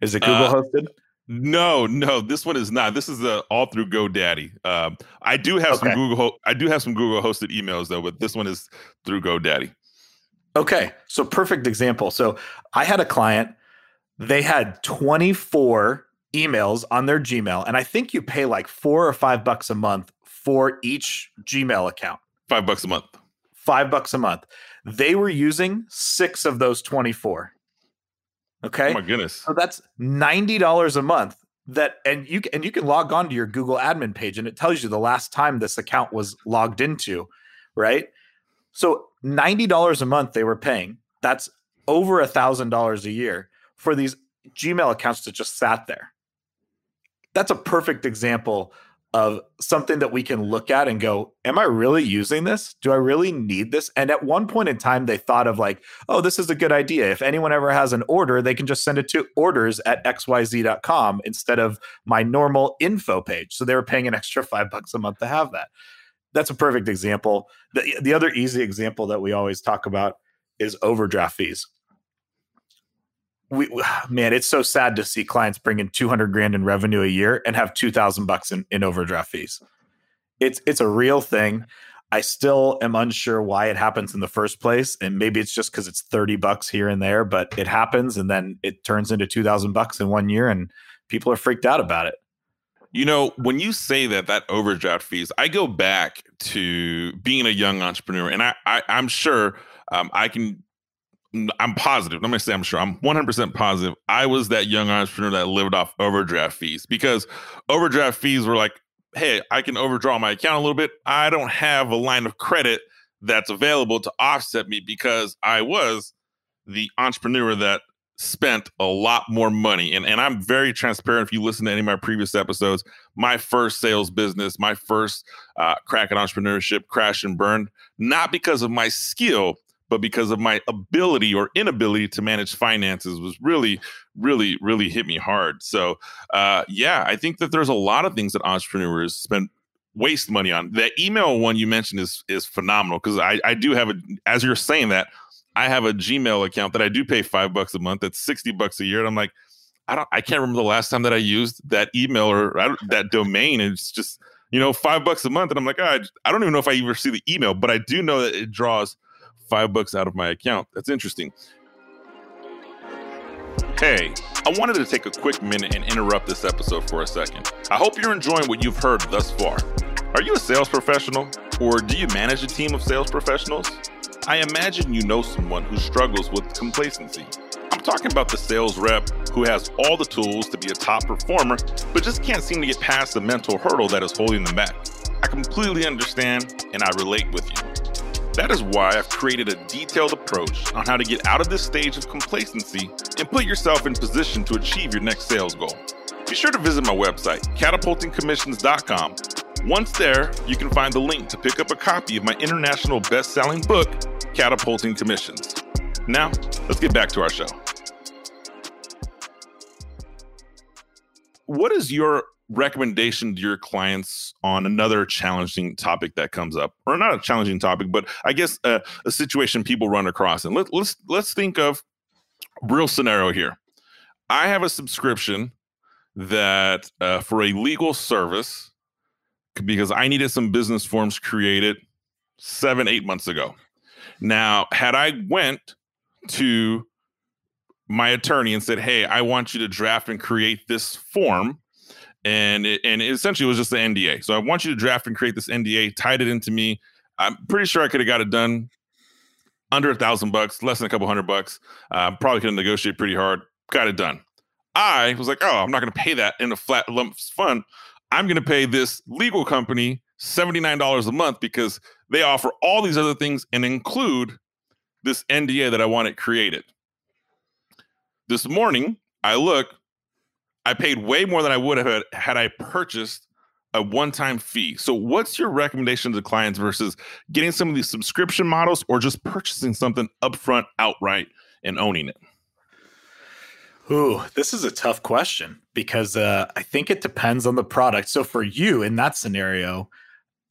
Is it Google uh, hosted? No, no, this one is not. This is the all through GoDaddy. Um, I do have okay. some Google. I do have some Google hosted emails though, but this one is through GoDaddy. Okay. So perfect example. So I had a client, they had 24 emails on their Gmail, and I think you pay like four or five bucks a month for each Gmail account. Five bucks a month. Five bucks a month. They were using six of those 24. Okay. Oh my goodness. So that's $90 a month that and you and you can log on to your Google admin page and it tells you the last time this account was logged into, right? So $90 a month they were paying. That's over a thousand dollars a year for these Gmail accounts that just sat there. That's a perfect example of something that we can look at and go, Am I really using this? Do I really need this? And at one point in time, they thought of like, Oh, this is a good idea. If anyone ever has an order, they can just send it to orders at xyz.com instead of my normal info page. So they were paying an extra five bucks a month to have that that's a perfect example. The, the other easy example that we always talk about is overdraft fees. We, man, it's so sad to see clients bring in 200 grand in revenue a year and have 2000 bucks in, in overdraft fees. It's, it's a real thing. I still am unsure why it happens in the first place. And maybe it's just because it's 30 bucks here and there, but it happens and then it turns into 2000 bucks in one year and people are freaked out about it. You know, when you say that that overdraft fees, I go back to being a young entrepreneur, and I, I am sure um, I can. I'm positive. Let me say I'm sure. I'm 100% positive. I was that young entrepreneur that lived off overdraft fees because overdraft fees were like, hey, I can overdraw my account a little bit. I don't have a line of credit that's available to offset me because I was the entrepreneur that spent a lot more money. And, and I'm very transparent. If you listen to any of my previous episodes, my first sales business, my first uh, crack at entrepreneurship crash and burned, not because of my skill, but because of my ability or inability to manage finances was really, really, really hit me hard. So, uh, yeah, I think that there's a lot of things that entrepreneurs spend waste money on. That email one you mentioned is is phenomenal because I, I do have a as you're saying that I have a Gmail account that I do pay five bucks a month. That's 60 bucks a year. And I'm like, I don't, I can't remember the last time that I used that email or that domain. It's just, you know, five bucks a month. And I'm like, oh, I, I don't even know if I even see the email, but I do know that it draws five bucks out of my account. That's interesting. Hey, I wanted to take a quick minute and interrupt this episode for a second. I hope you're enjoying what you've heard thus far. Are you a sales professional or do you manage a team of sales professionals? I imagine you know someone who struggles with complacency. I'm talking about the sales rep who has all the tools to be a top performer, but just can't seem to get past the mental hurdle that is holding them back. I completely understand and I relate with you. That is why I've created a detailed approach on how to get out of this stage of complacency and put yourself in position to achieve your next sales goal. Be sure to visit my website, catapultingcommissions.com. Once there, you can find the link to pick up a copy of my international best selling book, catapulting commissions. Now, let's get back to our show. What is your recommendation to your clients on another challenging topic that comes up or not a challenging topic but i guess uh, a situation people run across and let, let's let's think of real scenario here. I have a subscription that uh, for a legal service because I needed some business forms created seven, eight months ago. Now, had I went to my attorney and said, "Hey, I want you to draft and create this form," and it, and it essentially was just the NDA. So I want you to draft and create this NDA, tied it into me. I'm pretty sure I could have got it done under a thousand bucks, less than a couple hundred bucks. Uh, probably could have negotiated pretty hard. Got it done. I was like, oh, I'm not going to pay that in a flat lump fund. I'm going to pay this legal company $79 a month because they offer all these other things and include this NDA that I wanted created. This morning, I look, I paid way more than I would have had, had I purchased a one-time fee. So what's your recommendation to clients versus getting some of these subscription models or just purchasing something upfront outright and owning it? Ooh, this is a tough question because uh, I think it depends on the product. So for you in that scenario,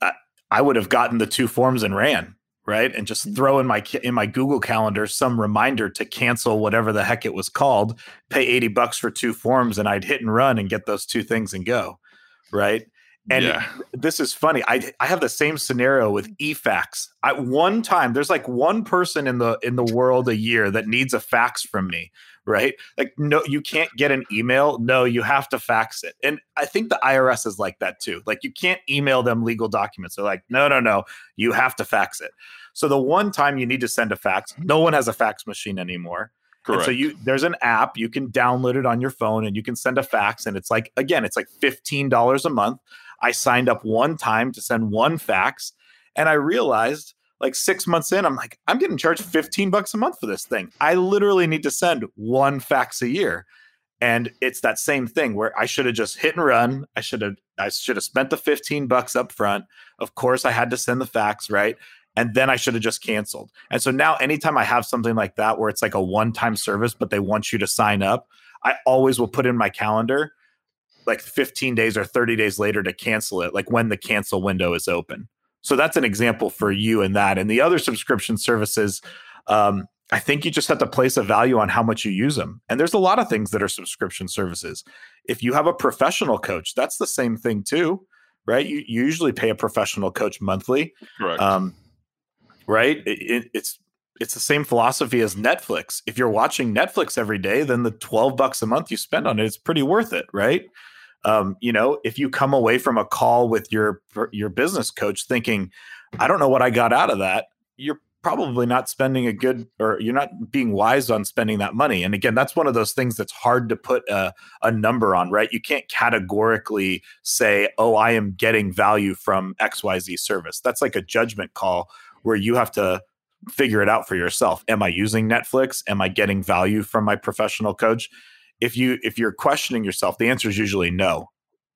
I, I would have gotten the two forms and ran right, and just throw in my in my Google Calendar some reminder to cancel whatever the heck it was called. Pay eighty bucks for two forms, and I'd hit and run and get those two things and go, right. And yeah. this is funny. I I have the same scenario with eFax. At one time, there's like one person in the in the world a year that needs a fax from me, right? Like no, you can't get an email. No, you have to fax it. And I think the IRS is like that too. Like you can't email them legal documents. They're like, no, no, no, you have to fax it. So the one time you need to send a fax, no one has a fax machine anymore. Correct. And so you there's an app you can download it on your phone and you can send a fax and it's like again it's like $15 a month I signed up one time to send one fax, and I realized like six months in, I'm like, I'm getting charged 15 bucks a month for this thing. I literally need to send one fax a year. And it's that same thing where I should have just hit and run. I should have I should have spent the 15 bucks up front. Of course, I had to send the fax, right? And then I should have just canceled. And so now anytime I have something like that where it's like a one-time service, but they want you to sign up, I always will put in my calendar like 15 days or 30 days later to cancel it, like when the cancel window is open. So that's an example for you in that. And the other subscription services, um, I think you just have to place a value on how much you use them. And there's a lot of things that are subscription services. If you have a professional coach, that's the same thing too, right? You, you usually pay a professional coach monthly. Right. Um, right. It, it, it's it's the same philosophy as Netflix. If you're watching Netflix every day, then the 12 bucks a month you spend on it is pretty worth it, right? Um, you know, if you come away from a call with your your business coach thinking, I don't know what I got out of that, you're probably not spending a good or you're not being wise on spending that money. And again, that's one of those things that's hard to put a, a number on, right? You can't categorically say, oh, I am getting value from XYZ service. That's like a judgment call where you have to figure it out for yourself. Am I using Netflix? Am I getting value from my professional coach? If you if you're questioning yourself, the answer is usually no,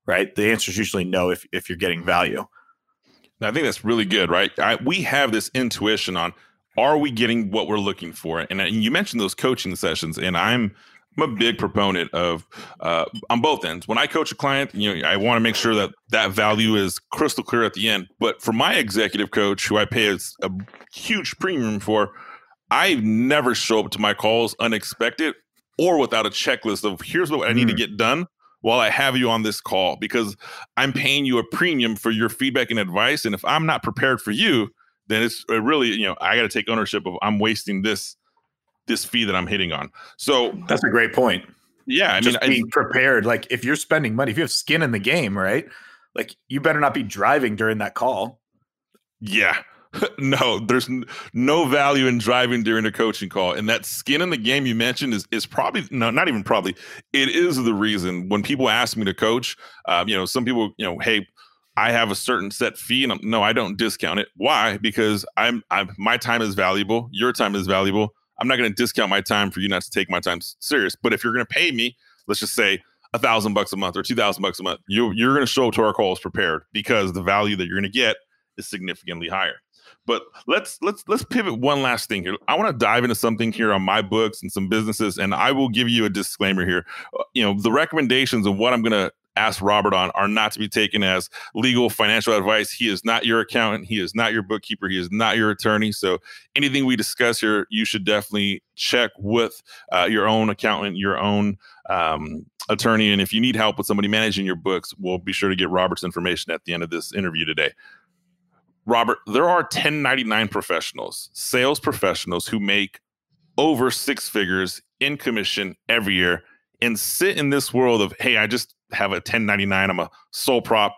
right? The answer is usually no if if you're getting value. I think that's really good, right? I, we have this intuition on are we getting what we're looking for? And, and you mentioned those coaching sessions, and I'm I'm a big proponent of uh, on both ends. When I coach a client, you know, I want to make sure that that value is crystal clear at the end. But for my executive coach, who I pay a, a huge premium for, I never show up to my calls unexpected or without a checklist of here's what I need mm. to get done while I have you on this call because I'm paying you a premium for your feedback and advice. And if I'm not prepared for you, then it's really, you know, I got to take ownership of I'm wasting this this fee that I'm hitting on. So that's a great point. Yeah, I Just mean, being I, prepared. Like if you're spending money, if you have skin in the game, right? Like you better not be driving during that call. Yeah, no, there's no value in driving during a coaching call. And that skin in the game you mentioned is is probably no, not even probably. It is the reason when people ask me to coach. Um, you know, some people, you know, hey, I have a certain set fee, and I'm, no, I don't discount it. Why? Because I'm, I'm my time is valuable. Your time is valuable. I'm not going to discount my time for you not to take my time serious. But if you're going to pay me, let's just say a thousand bucks a month or two thousand bucks a month, you you're going to show up to our calls prepared because the value that you're going to get is significantly higher. But let's let's let's pivot one last thing here. I want to dive into something here on my books and some businesses, and I will give you a disclaimer here. Uh, you know, the recommendations of what I'm going to ask Robert on are not to be taken as legal financial advice. He is not your accountant. He is not your bookkeeper. He is not your attorney. So anything we discuss here, you should definitely check with uh, your own accountant, your own um, attorney. And if you need help with somebody managing your books, we'll be sure to get Robert's information at the end of this interview today. Robert, there are 1099 professionals, sales professionals who make over six figures in commission every year and sit in this world of, hey, I just have a 1099, I'm a sole prop.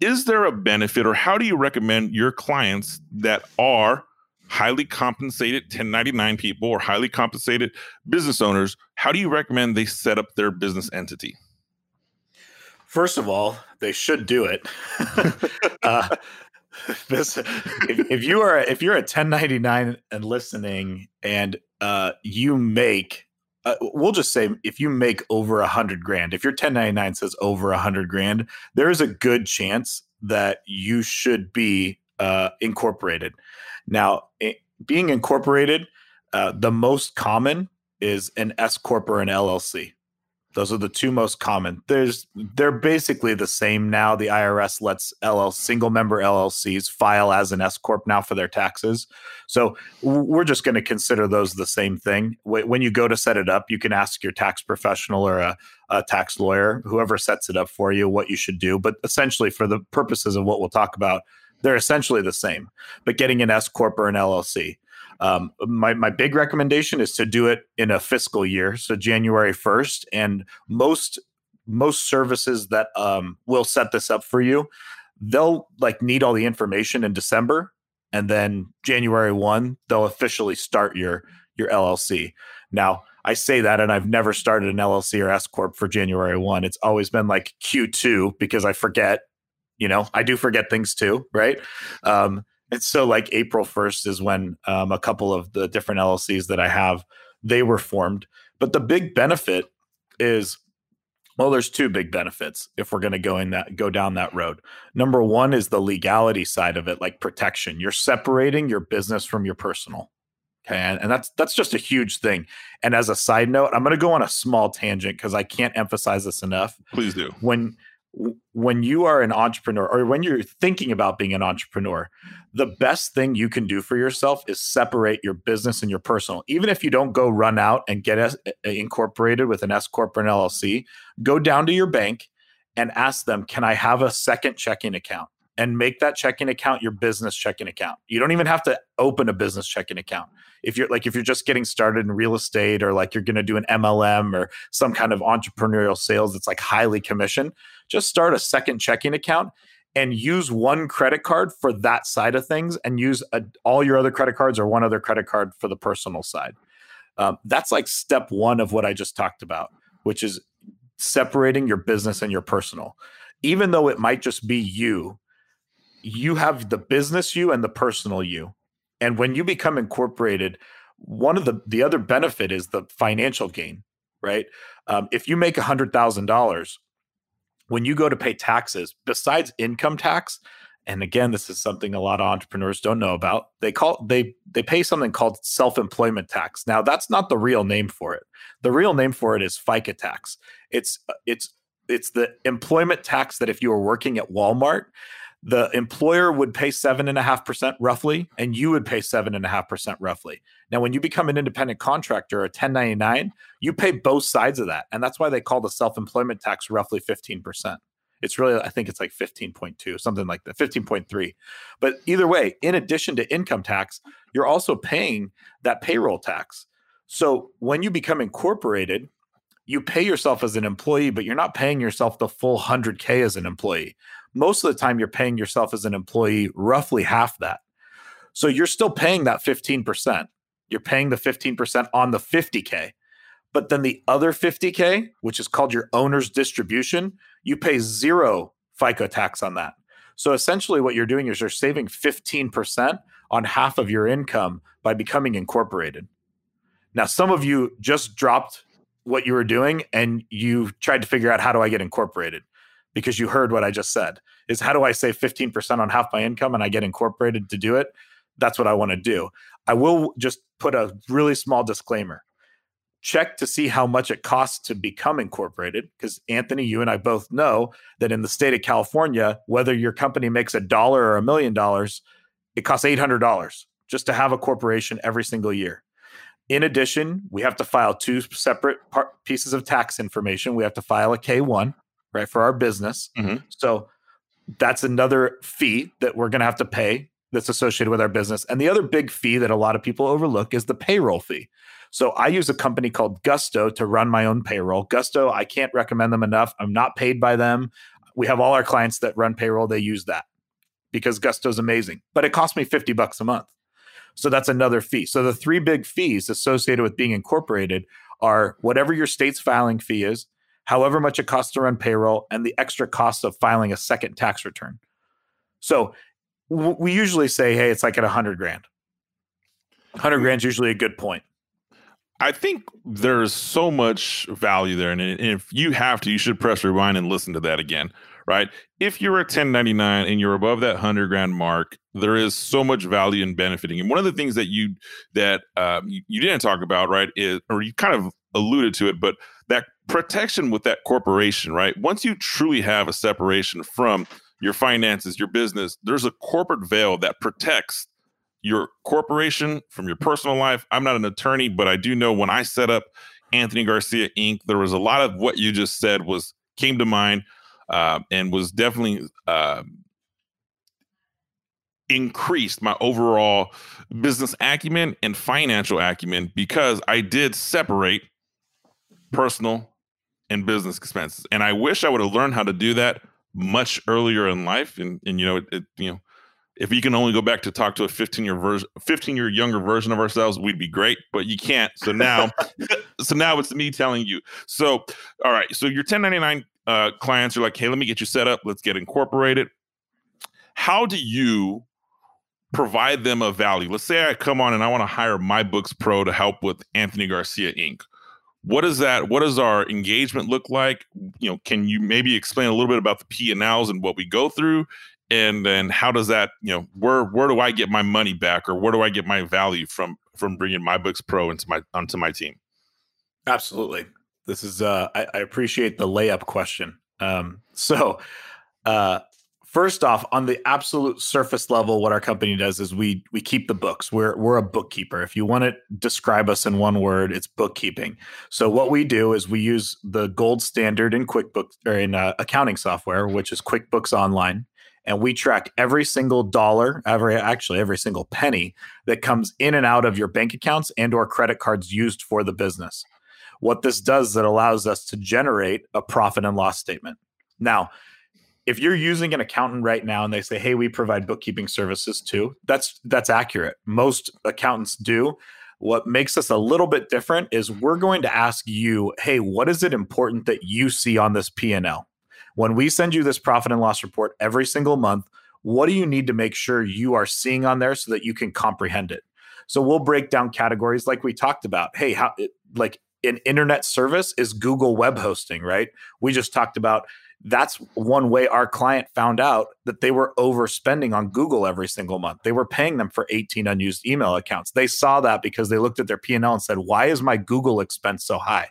Is there a benefit, or how do you recommend your clients that are highly compensated 1099 people or highly compensated business owners? How do you recommend they set up their business entity? First of all, they should do it. uh, this, if, if, you are if you're a 1099 and listening, and uh, you make uh, we'll just say if you make over a hundred grand, if your 1099 says over a hundred grand, there is a good chance that you should be uh, incorporated. Now, it, being incorporated, uh, the most common is an S corp or an LLC. Those are the two most common. There's they're basically the same now. The IRS lets LL single member LLCs file as an S corp now for their taxes. So we're just going to consider those the same thing. When you go to set it up, you can ask your tax professional or a, a tax lawyer, whoever sets it up for you, what you should do. But essentially, for the purposes of what we'll talk about, they're essentially the same. But getting an S corp or an LLC. Um, my, my big recommendation is to do it in a fiscal year, so January 1st. And most most services that um, will set this up for you, they'll like need all the information in December, and then January 1, they'll officially start your your LLC. Now, I say that, and I've never started an LLC or S corp for January one. It's always been like Q2 because I forget. You know, I do forget things too, right? Um, and so like April 1st is when um, a couple of the different LLCs that I have, they were formed. But the big benefit is well, there's two big benefits if we're going to go in that go down that road. Number one is the legality side of it, like protection. You're separating your business from your personal. Okay. And, and that's that's just a huge thing. And as a side note, I'm going to go on a small tangent because I can't emphasize this enough. Please do. When when you are an entrepreneur or when you're thinking about being an entrepreneur, the best thing you can do for yourself is separate your business and your personal. Even if you don't go run out and get S- eh, eh, incorporated with an S corp or an LLC, go down to your bank and ask them, "Can I have a second checking account?" And make that checking account your business checking account. You don't even have to open a business checking account if you're like if you're just getting started in real estate or like you're going to do an MLM or some kind of entrepreneurial sales that's like highly commission, just start a second checking account and use one credit card for that side of things and use a, all your other credit cards or one other credit card for the personal side. Um, that's like step one of what I just talked about, which is separating your business and your personal. Even though it might just be you, you have the business you and the personal you. And when you become incorporated, one of the the other benefit is the financial gain, right? Um, if you make a hundred thousand dollars, when you go to pay taxes, besides income tax, and again, this is something a lot of entrepreneurs don't know about. They call they they pay something called self-employment tax. Now, that's not the real name for it. The real name for it is FICA tax. It's it's it's the employment tax that if you were working at Walmart, the employer would pay seven and a half percent roughly, and you would pay seven and a half percent roughly. Now, when you become an independent contractor, a 1099, you pay both sides of that. And that's why they call the self employment tax roughly 15%. It's really, I think it's like 15.2, something like that, 15.3. But either way, in addition to income tax, you're also paying that payroll tax. So when you become incorporated, you pay yourself as an employee, but you're not paying yourself the full 100K as an employee most of the time you're paying yourself as an employee roughly half that. So you're still paying that 15%. You're paying the 15% on the 50K. But then the other 50K, which is called your owner's distribution, you pay zero FICA tax on that. So essentially, what you're doing is you're saving 15% on half of your income by becoming incorporated. Now, some of you just dropped what you were doing and you tried to figure out how do I get incorporated? Because you heard what I just said is how do I save 15% on half my income and I get incorporated to do it? That's what I want to do. I will just put a really small disclaimer. check to see how much it costs to become incorporated. Because Anthony, you and I both know that in the state of California, whether your company makes a dollar or a million dollars, it costs $800 just to have a corporation every single year. In addition, we have to file two separate part, pieces of tax information. We have to file a K1, right, for our business. Mm-hmm. So that's another fee that we're going to have to pay that's associated with our business. And the other big fee that a lot of people overlook is the payroll fee. So I use a company called Gusto to run my own payroll. Gusto, I can't recommend them enough. I'm not paid by them. We have all our clients that run payroll, they use that because Gusto is amazing. But it costs me 50 bucks a month. So that's another fee. So the three big fees associated with being incorporated are whatever your state's filing fee is, however much it costs to run payroll, and the extra cost of filing a second tax return. So w- we usually say, hey, it's like at a hundred grand. Hundred grand is usually a good point. I think there's so much value there, and if you have to, you should press rewind and listen to that again right? If you're a 1099 and you're above that 100 grand mark, there is so much value in benefiting. And one of the things that you that um, you, you didn't talk about, right, is or you kind of alluded to it, but that protection with that corporation, right? Once you truly have a separation from your finances, your business, there's a corporate veil that protects your corporation from your personal life. I'm not an attorney, but I do know when I set up Anthony Garcia Inc., there was a lot of what you just said was came to mind uh, and was definitely uh, increased my overall business acumen and financial acumen because I did separate personal and business expenses. And I wish I would have learned how to do that much earlier in life. And, and you know, it, it you know, if you can only go back to talk to a 15 year version 15 year younger version of ourselves we'd be great but you can't. So now so now it's me telling you. So all right. So your 1099 uh, clients are like hey let me get you set up. Let's get incorporated. How do you provide them a value? Let's say i come on and i want to hire MyBooks Pro to help with anthony garcia inc what is that what does our engagement look like? You know can you maybe explain a little bit about the p and l's and what we go through? And then how does that you know where where do i get my money back or where do i get my value from from bringing MyBooks Pro into my onto my team? Absolutely. This is uh i, I appreciate the layup question. Um so uh first off on the absolute surface level what our company does is we we keep the books. We're we're a bookkeeper. If you want to describe us in one word it's bookkeeping. So what we do is we use the gold standard in quickbooks or in uh, accounting software which is quickbooks online and we track every single dollar every actually every single penny that comes in and out of your bank accounts and or credit cards used for the business. What this does is it allows us to generate a profit and loss statement. Now if you're using an accountant right now and they say hey we provide bookkeeping services too that's that's accurate most accountants do what makes us a little bit different is we're going to ask you hey what is it important that you see on this p&l when we send you this profit and loss report every single month, what do you need to make sure you are seeing on there so that you can comprehend it? So we'll break down categories like we talked about. Hey, how like an internet service is Google web hosting, right? We just talked about that's one way our client found out that they were overspending on Google every single month. They were paying them for 18 unused email accounts. They saw that because they looked at their P&L and said, "Why is my Google expense so high?"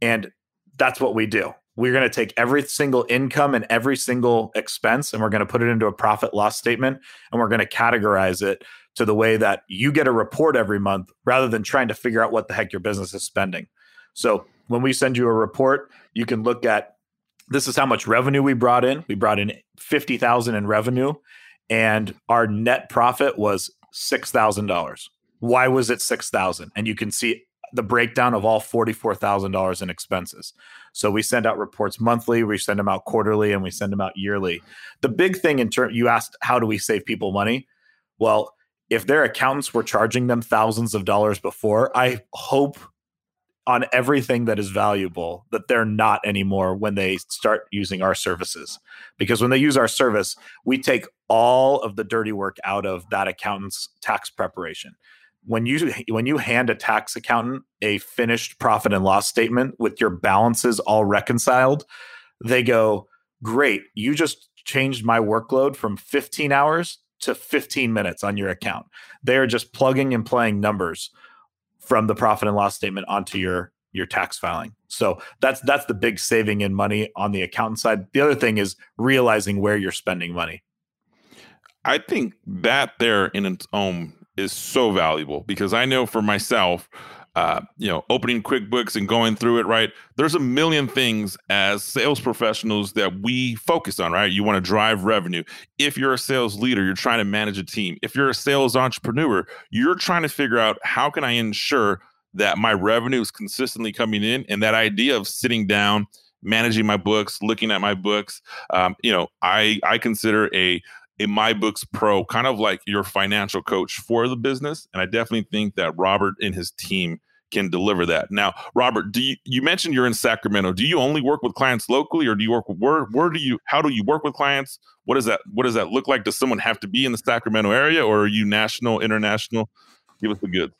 And that's what we do we're going to take every single income and every single expense and we're going to put it into a profit loss statement and we're going to categorize it to the way that you get a report every month rather than trying to figure out what the heck your business is spending. So when we send you a report, you can look at this is how much revenue we brought in. We brought in 50,000 in revenue and our net profit was $6,000. Why was it 6,000? And you can see the breakdown of all $44,000 in expenses. So we send out reports monthly, we send them out quarterly, and we send them out yearly. The big thing in turn, you asked, how do we save people money? Well, if their accountants were charging them thousands of dollars before, I hope on everything that is valuable that they're not anymore when they start using our services. Because when they use our service, we take all of the dirty work out of that accountant's tax preparation when you when you hand a tax accountant a finished profit and loss statement with your balances all reconciled they go great you just changed my workload from 15 hours to 15 minutes on your account they are just plugging and playing numbers from the profit and loss statement onto your your tax filing. So that's that's the big saving in money on the accountant side. The other thing is realizing where you're spending money. I think that there in its own is so valuable because I know for myself, uh, you know, opening QuickBooks and going through it, right? There's a million things as sales professionals that we focus on, right? You want to drive revenue. If you're a sales leader, you're trying to manage a team. If you're a sales entrepreneur, you're trying to figure out how can I ensure that my revenue is consistently coming in and that idea of sitting down managing my books looking at my books um, you know i i consider a a MyBooks Pro, kind of like your financial coach for the business. And I definitely think that Robert and his team can deliver that. Now, Robert, do you you mentioned you're in Sacramento. Do you only work with clients locally or do you work with where where do you how do you work with clients? What does that what does that look like? Does someone have to be in the Sacramento area or are you national, international? Give us the goods.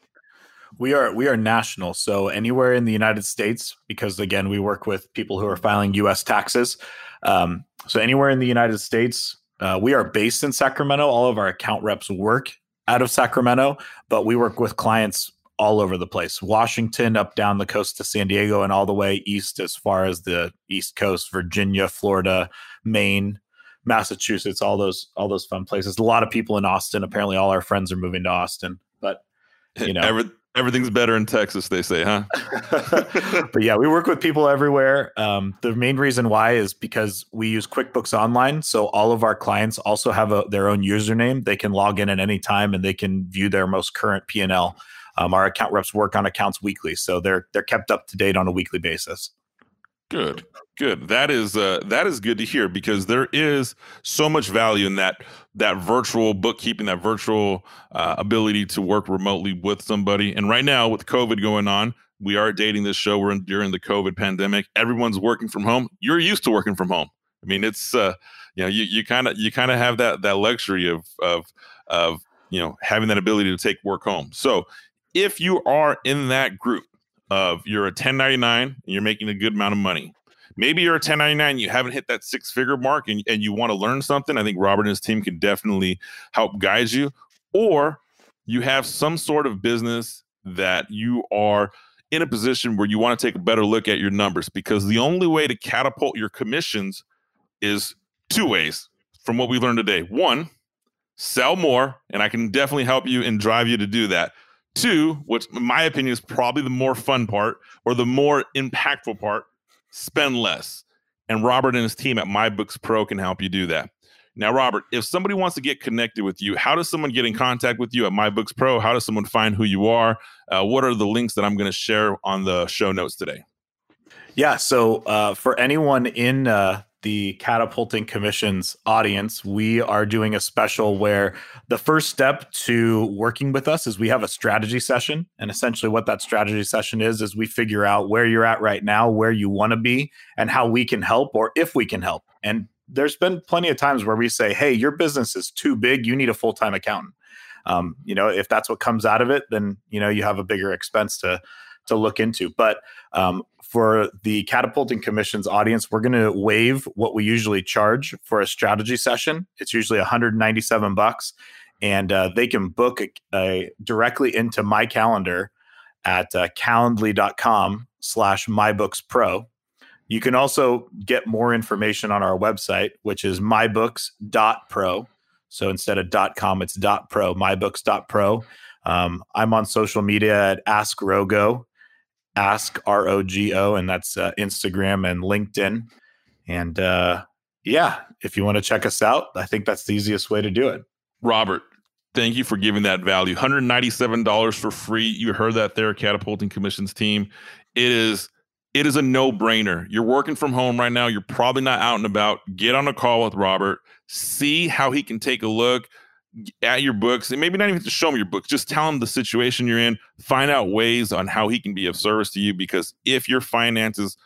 We are we are national, so anywhere in the United States, because again, we work with people who are filing U.S. taxes. Um, so anywhere in the United States, uh, we are based in Sacramento. All of our account reps work out of Sacramento, but we work with clients all over the place Washington, up down the coast to San Diego, and all the way east as far as the East Coast, Virginia, Florida, Maine. Massachusetts, all those all those fun places. A lot of people in Austin. Apparently, all our friends are moving to Austin. But you know, Every, everything's better in Texas, they say, huh? but yeah, we work with people everywhere. Um, the main reason why is because we use QuickBooks Online, so all of our clients also have a, their own username. They can log in at any time and they can view their most current P and L. Um, our account reps work on accounts weekly, so they're they're kept up to date on a weekly basis. Good, good. That is uh, that is good to hear because there is so much value in that that virtual bookkeeping, that virtual uh, ability to work remotely with somebody. And right now, with COVID going on, we are dating this show. We're in, during the COVID pandemic. Everyone's working from home. You're used to working from home. I mean, it's uh, you know, you kind of you kind of have that that luxury of of of you know having that ability to take work home. So if you are in that group of you're a 1099 and you're making a good amount of money, maybe you're a 1099 you haven't hit that six figure mark and, and you want to learn something i think robert and his team can definitely help guide you. Or you have some sort of business that you are in a position where you want to take a better look at your numbers because the only way to catapult your commissions is two ways from what we learned today. One sell more and i can definitely help you and drive you to do that Two, which in my opinion is probably the more fun part or the more impactful part, spend less. And Robert and his team at MyBooks Pro can help you do that. Now, Robert, if somebody wants to get connected with you, how does someone get in contact with you at MyBooks Pro? How does someone find who you are? Uh, what are the links that I'm going to share on the show notes today? Yeah. So uh, for anyone in uh, the catapulting commissions audience, we are doing a special where the first step to working with us is we have a strategy session. And essentially, what that strategy session is, is we figure out where you're at right now, where you want to be, and how we can help or if we can help. And there's been plenty of times where we say, hey, your business is too big. You need a full time accountant. Um, you know, if that's what comes out of it, then, you know, you have a bigger expense to to look into. But um, for the catapulting commissions audience, we're going to waive what we usually charge for a strategy session. It's usually 197 bucks, and uh, they can book a, a, directly into my calendar at uh, calendly.com slash mybookspro. You can also get more information on our website, which is mybooks.pro. So instead of .com, it's .pro, mybooks.pro. Um, I'm on social media at Ask Rogo ask R O G O, and that's uh, Instagram and LinkedIn. And uh, yeah, if you want to check us out, I think that's the easiest way to do it. Robert, thank you for giving that value. $197 for free. You heard that there, Catapulting Commissions team. It is it is a no-brainer. You're working from home right now. You're probably not out and about. Get on a call with Robert. See how he can take a look at your books and maybe not even to show him your books just tell him the situation you're in. Find out ways on how he can be of service to you because if your finances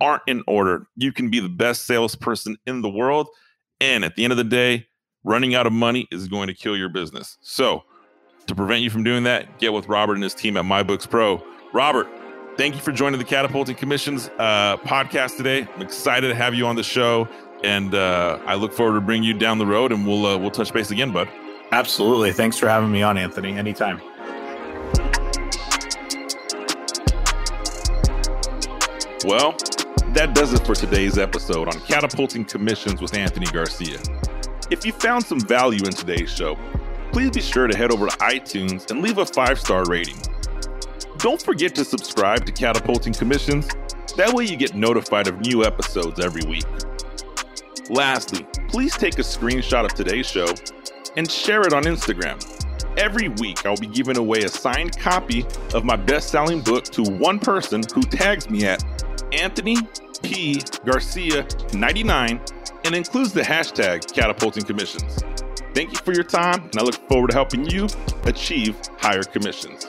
aren't in order you can be the best salesperson in the world and at the end of the day running out of money is going to kill your business. So to prevent you from doing that get with robert and his team at MyBooks Pro. Robert thank you for joining the catapulting commissions uh, podcast today. I'm excited to have you on the show and uh, I look forward to bringing you down the road, and we'll uh, we'll touch base again, bud. Absolutely. Thanks for having me on, Anthony. Anytime. Well, that does it for today's episode on Catapulting Commissions with Anthony Garcia. If you found some value in today's show, please be sure to head over to iTunes and leave a five star rating. Don't forget to subscribe to Catapulting Commissions. That way, you get notified of new episodes every week. Lastly, please take a screenshot of today's show and share it on Instagram. Every week, I'll be giving away a signed copy of my best selling book to one person who tags me at Anthony P. Garcia 99 and includes the hashtag catapulting commissions. Thank you for your time, and I look forward to helping you achieve higher commissions.